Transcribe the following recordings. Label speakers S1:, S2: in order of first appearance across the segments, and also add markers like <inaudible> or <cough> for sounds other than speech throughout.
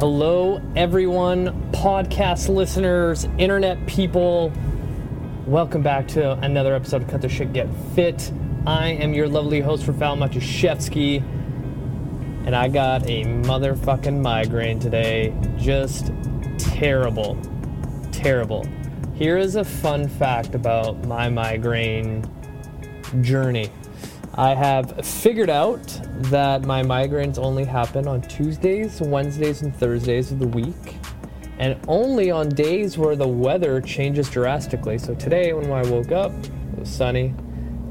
S1: Hello, everyone, podcast listeners, internet people. Welcome back to another episode of Cut the Shit Get Fit. I am your lovely host, Rafal Matuszewski, and I got a motherfucking migraine today. Just terrible. Terrible. Here is a fun fact about my migraine journey. I have figured out that my migraines only happen on Tuesdays, Wednesdays, and Thursdays of the week, and only on days where the weather changes drastically. So today, when I woke up, it was sunny.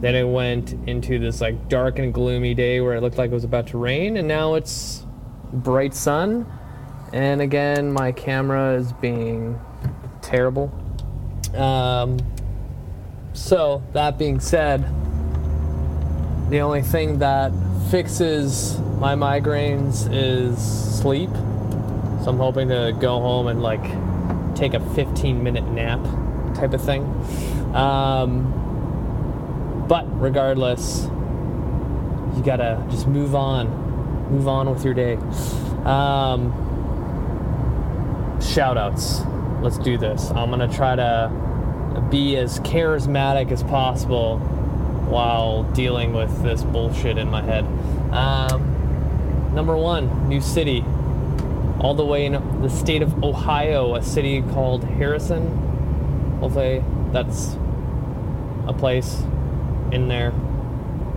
S1: Then it went into this like dark and gloomy day where it looked like it was about to rain, and now it's bright sun. And again, my camera is being terrible. Um, so, that being said, the only thing that fixes my migraines is sleep. So I'm hoping to go home and like take a 15 minute nap type of thing. Um, but regardless, you gotta just move on. Move on with your day. Um, shout outs. Let's do this. I'm gonna try to be as charismatic as possible while dealing with this bullshit in my head. Um, number one, new city. All the way in the state of Ohio, a city called Harrison. Hopefully, that's a place in there.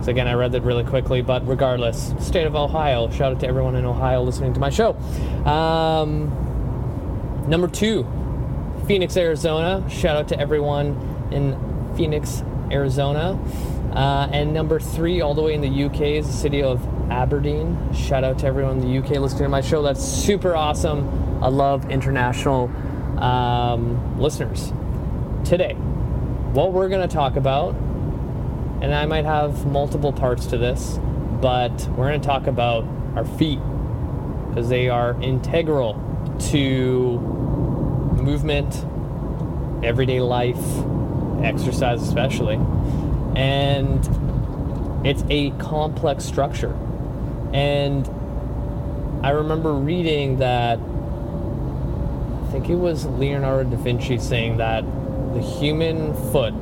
S1: So again, I read that really quickly, but regardless, state of Ohio. Shout out to everyone in Ohio listening to my show. Um, number two, Phoenix, Arizona. Shout out to everyone in Phoenix, Arizona. Uh, and number three, all the way in the UK, is the city of Aberdeen. Shout out to everyone in the UK listening to my show. That's super awesome. I love international um, listeners. Today, what we're going to talk about, and I might have multiple parts to this, but we're going to talk about our feet because they are integral to movement, everyday life, exercise, especially and it's a complex structure. And I remember reading that I think it was Leonardo da Vinci saying that the human foot,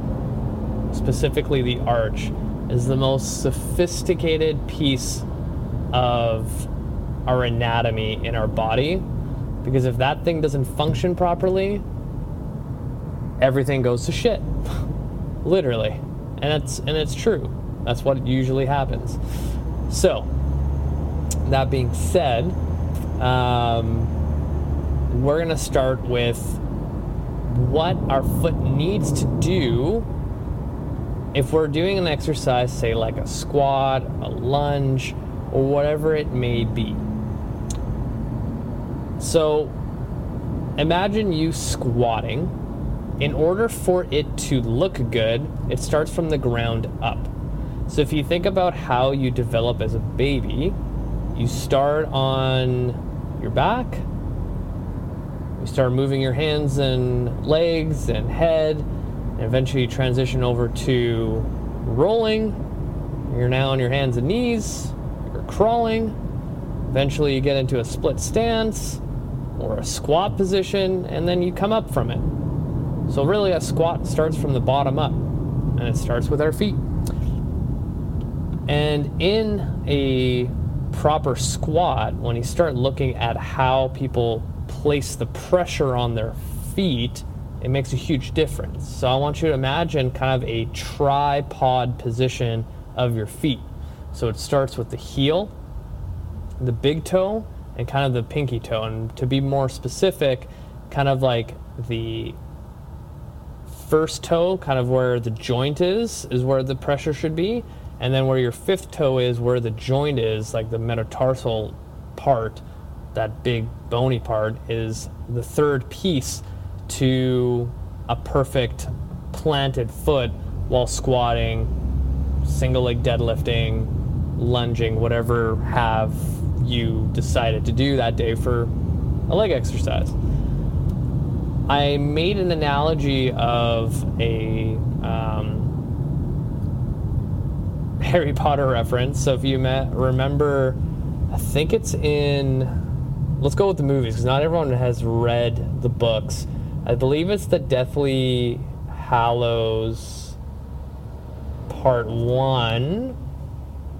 S1: specifically the arch, is the most sophisticated piece of our anatomy in our body. Because if that thing doesn't function properly, everything goes to shit. <laughs> Literally and it's and it's true. That's what usually happens. So, that being said, um, we're gonna start with what our foot needs to do if we're doing an exercise, say like a squat, a lunge, or whatever it may be. So, imagine you squatting in order for it to look good, it starts from the ground up. So if you think about how you develop as a baby, you start on your back, you start moving your hands and legs and head, and eventually you transition over to rolling. You're now on your hands and knees, you're crawling. Eventually you get into a split stance or a squat position, and then you come up from it. So, really, a squat starts from the bottom up, and it starts with our feet. And in a proper squat, when you start looking at how people place the pressure on their feet, it makes a huge difference. So, I want you to imagine kind of a tripod position of your feet. So, it starts with the heel, the big toe, and kind of the pinky toe. And to be more specific, kind of like the first toe, kind of where the joint is, is where the pressure should be. And then where your fifth toe is, where the joint is, like the metatarsal part, that big bony part, is the third piece to a perfect planted foot while squatting, single leg deadlifting, lunging, whatever have you decided to do that day for a leg exercise. I made an analogy of a um, Harry Potter reference. So if you met, remember, I think it's in let's go with the movies because not everyone has read the books. I believe it's the Deathly Hallows Part One,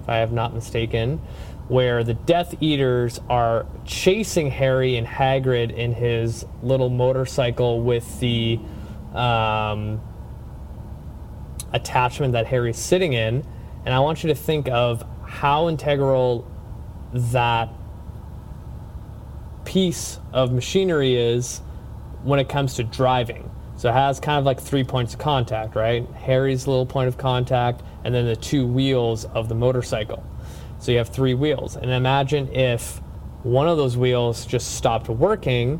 S1: if I have not mistaken, where the Death Eaters are chasing Harry and Hagrid in his little motorcycle with the um, attachment that Harry's sitting in. And I want you to think of how integral that piece of machinery is when it comes to driving. So it has kind of like three points of contact, right? Harry's little point of contact, and then the two wheels of the motorcycle. So you have three wheels. And imagine if one of those wheels just stopped working,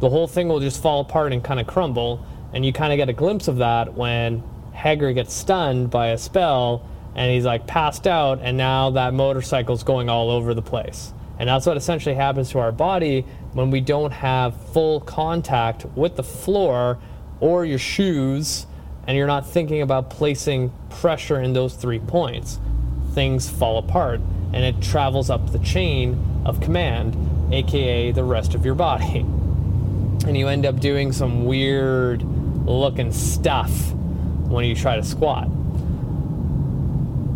S1: the whole thing will just fall apart and kind of crumble. And you kind of get a glimpse of that when Hagrid gets stunned by a spell and he's like passed out, and now that motorcycle's going all over the place. And that's what essentially happens to our body when we don't have full contact with the floor or your shoes and you're not thinking about placing pressure in those three points. Things fall apart and it travels up the chain of command, aka the rest of your body. <laughs> And you end up doing some weird looking stuff when you try to squat.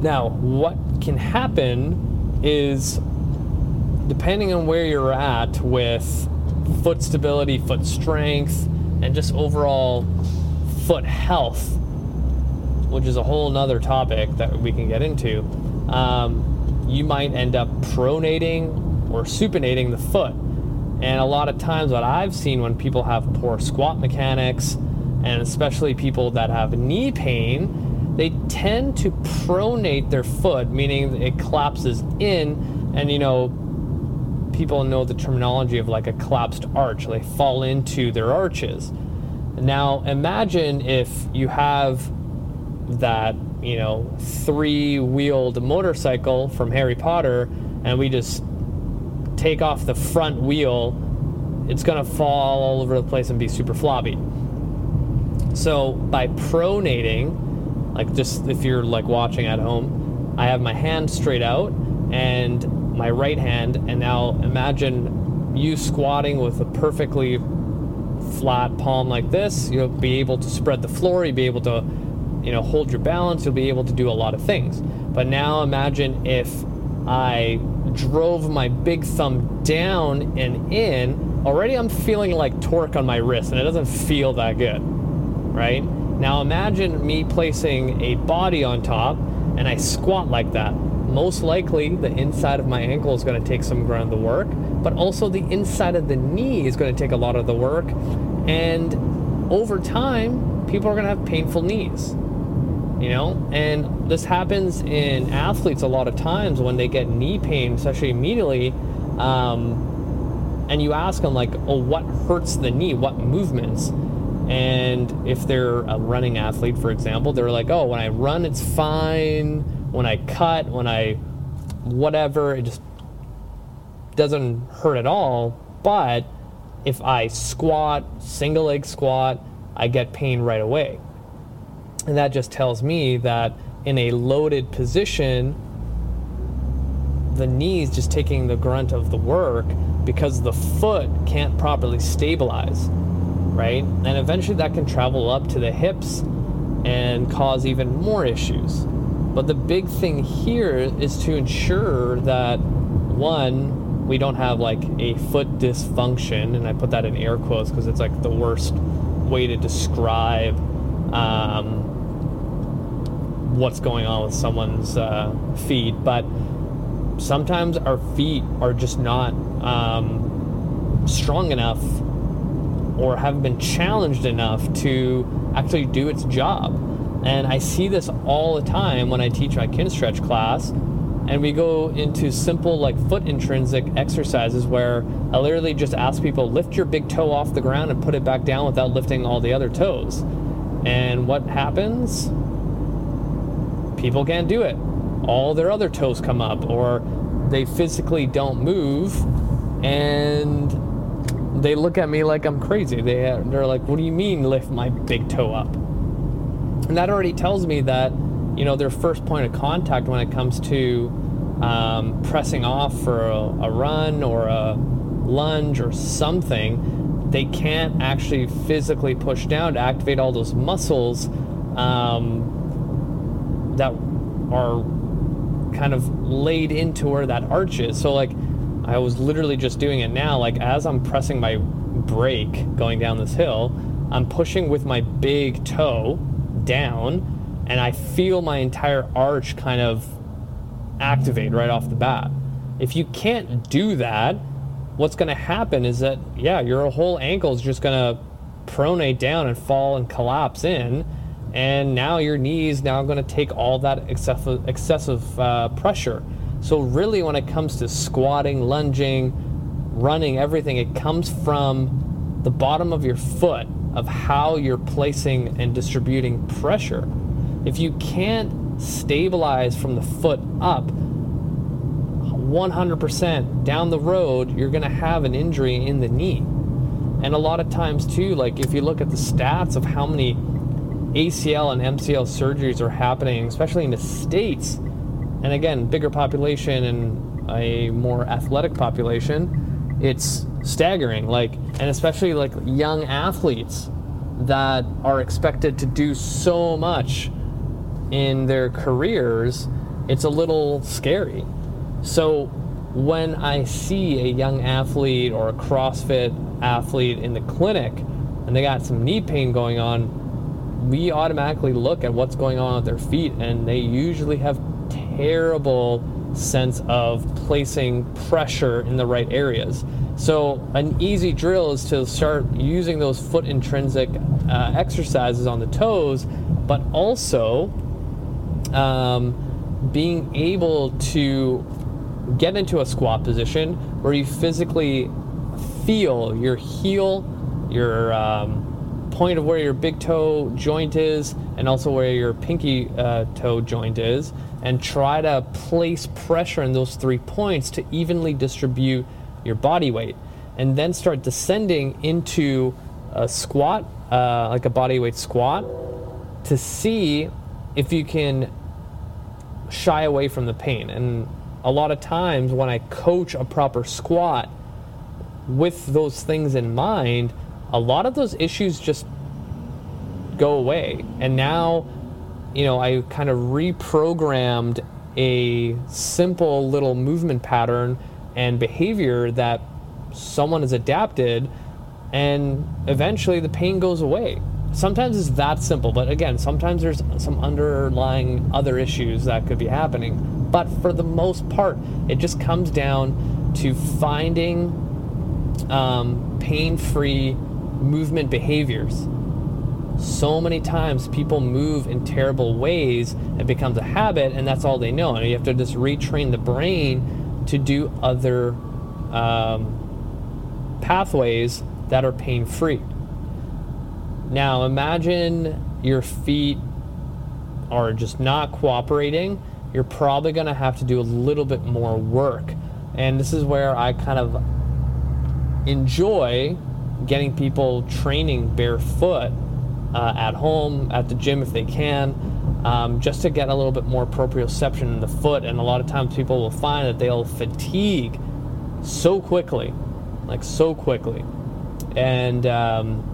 S1: Now, what can happen is depending on where you're at with foot stability, foot strength, and just overall foot health, which is a whole nother topic that we can get into, um, you might end up pronating or supinating the foot. And a lot of times, what I've seen when people have poor squat mechanics, and especially people that have knee pain, they tend to pronate their foot, meaning it collapses in, and you know, people know the terminology of like a collapsed arch. They fall into their arches. Now, imagine if you have that, you know, three wheeled motorcycle from Harry Potter and we just take off the front wheel, it's going to fall all over the place and be super floppy. So, by pronating, like just if you're like watching at home, I have my hand straight out and my right hand, and now imagine you squatting with a perfectly flat palm like this. You'll be able to spread the floor, you'll be able to, you know, hold your balance, you'll be able to do a lot of things. But now imagine if I drove my big thumb down and in, already I'm feeling like torque on my wrist, and it doesn't feel that good, right? Now imagine me placing a body on top and I squat like that most likely the inside of my ankle is going to take some of the work, but also the inside of the knee is going to take a lot of the work. And over time, people are going to have painful knees. You know, and this happens in athletes a lot of times when they get knee pain, especially immediately. Um, and you ask them, like, oh, what hurts the knee? What movements? And if they're a running athlete, for example, they're like, oh, when I run, it's fine when I cut, when I whatever, it just doesn't hurt at all. But if I squat, single leg squat, I get pain right away. And that just tells me that in a loaded position, the knee is just taking the grunt of the work because the foot can't properly stabilize, right? And eventually that can travel up to the hips and cause even more issues. But the big thing here is to ensure that one, we don't have like a foot dysfunction, and I put that in air quotes because it's like the worst way to describe um, what's going on with someone's uh, feet. But sometimes our feet are just not um, strong enough or haven't been challenged enough to actually do its job. And I see this all the time when I teach my Kinstretch class. And we go into simple, like foot intrinsic exercises where I literally just ask people lift your big toe off the ground and put it back down without lifting all the other toes. And what happens? People can't do it. All their other toes come up, or they physically don't move, and they look at me like I'm crazy. They, they're like, What do you mean lift my big toe up? And that already tells me that, you know, their first point of contact when it comes to um, pressing off for a, a, run or a lunge or something, they can't actually physically push down to activate all those muscles um, that are kind of laid into where that arch is. So, like, I was literally just doing it now. Like, as I'm pressing my brake going down this hill, I'm pushing with my big toe down, and I feel my entire arch kind of activate right off the bat. If you can't do that, what's going to happen is that, yeah, your whole ankle is just going to pronate down and fall and collapse in. And now your knees now going to take all that excessive, excessive uh, pressure. So really, when it comes to squatting, lunging, running, everything, it comes from the bottom of your foot of how you're placing and distributing pressure. If you can't stabilize from the foot up 100% down the road, you're going to have an injury in the knee. And a lot of times, too, like if you look at the stats of how many ACL and MCL surgeries are happening, especially in the States, and again, bigger population and a more athletic population, it's staggering. Like, and especially like young athletes that are expected to do so much in their careers, it's a little scary. So when I see a young athlete or a CrossFit athlete in the clinic and they got some knee pain going on, we automatically look at what's going on with their feet and they usually have terrible sense of placing pressure in the right areas. So, an easy drill is to start using those foot intrinsic uh, exercises on the toes, but also um, being able to get into a squat position where you physically feel your heel, your um, point of where your big toe joint is, and also where your pinky uh, toe joint is, and try to place pressure in those three points to evenly distribute your body weight. And then start descending into a squat, uh, like a body weight squat, to see if you can shy away from the pain. And a lot of times when I coach a proper squat with those things in mind, a lot of those issues just go away. And now, you know, I kind of reprogrammed a simple little movement pattern and behavior that someone has adapted, and eventually the pain goes away. Sometimes it's that simple, but again, sometimes there's some underlying other issues that could be happening. But for the most part, it just comes down to finding um, pain free movement behaviors. So many times people move in terrible ways, it becomes a habit, and that's all they know. And you have to just retrain the brain to do other um, pathways that are pain free. Now, imagine your feet are just not cooperating you're probably going to have to do a little bit more work. And this is where I kind of enjoy getting people training barefoot uh, at home, at the gym if they can, um, just to get a little bit more proprioception in the foot. And a lot of times people will find that they'll fatigue so quickly, like so quickly. And um,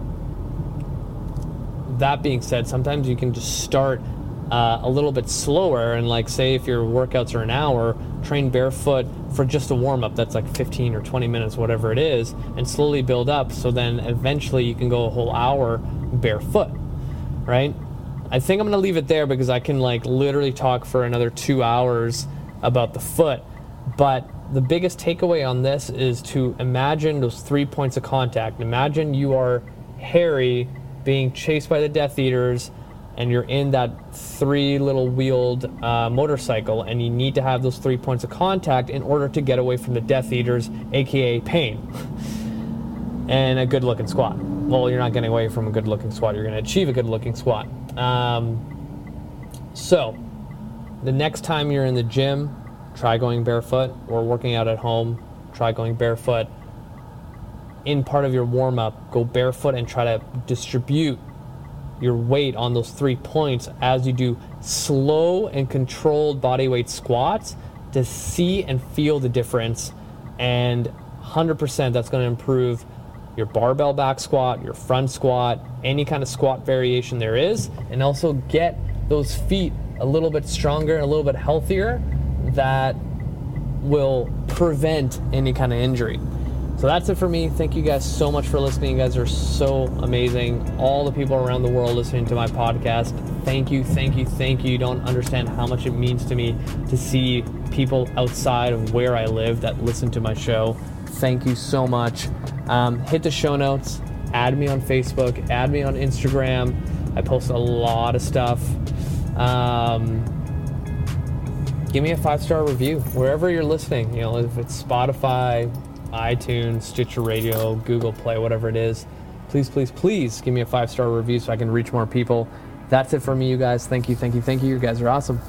S1: that being said, sometimes you can just start uh, a little bit slower. And like say if your workouts are an hour train barefoot for just a warm up that's like 15 or 20 minutes whatever it is and slowly build up. So then eventually you can go a whole hour barefoot right? I think i'm to leave it there because i can like literally talk for another two hours about the foot. But the biggest takeaway on this is to imagine those three points of contact. Imagine you are harry being chased by the death eaters and you're in that three little wheeled uh, motorcycle and you need to have those three points of contact in order to get away from the Death Eaters, aka pain, <laughs> and a good looking squat. Well, you're not getting away from a good looking squat, you're going to achieve a good looking squat. Um, so, the next time you're in the gym, try going barefoot or working out at home, try going barefoot. In part of your warm up, go barefoot and try to distribute your weight on those three points as you do slow and controlled body weight squats to see and feel the difference and 100% that's going to improve your barbell back squat, your front squat, any kind of squat variation there is, and also get those feet a little bit stronger and a little bit healthier that will prevent any kind of injury. So that's it for me. Thank you guys so much for listening. You guys are so amazing. All the people around the world listening to my podcast, thank you, thank you, thank you. You don't understand how much it means to me to see people outside of where I live that listen to my show. Thank you so much. Um, hit the show notes, add me on Facebook, add me on Instagram. I post a lot of stuff. Um, give me a five star review wherever you're listening. You know, if it's Spotify, iTunes, Stitcher Radio, Google Play, whatever it is. Please, please, please give me a five star review so I can reach more people. That's it for me, you guys. Thank you, thank you, thank you. You guys are awesome.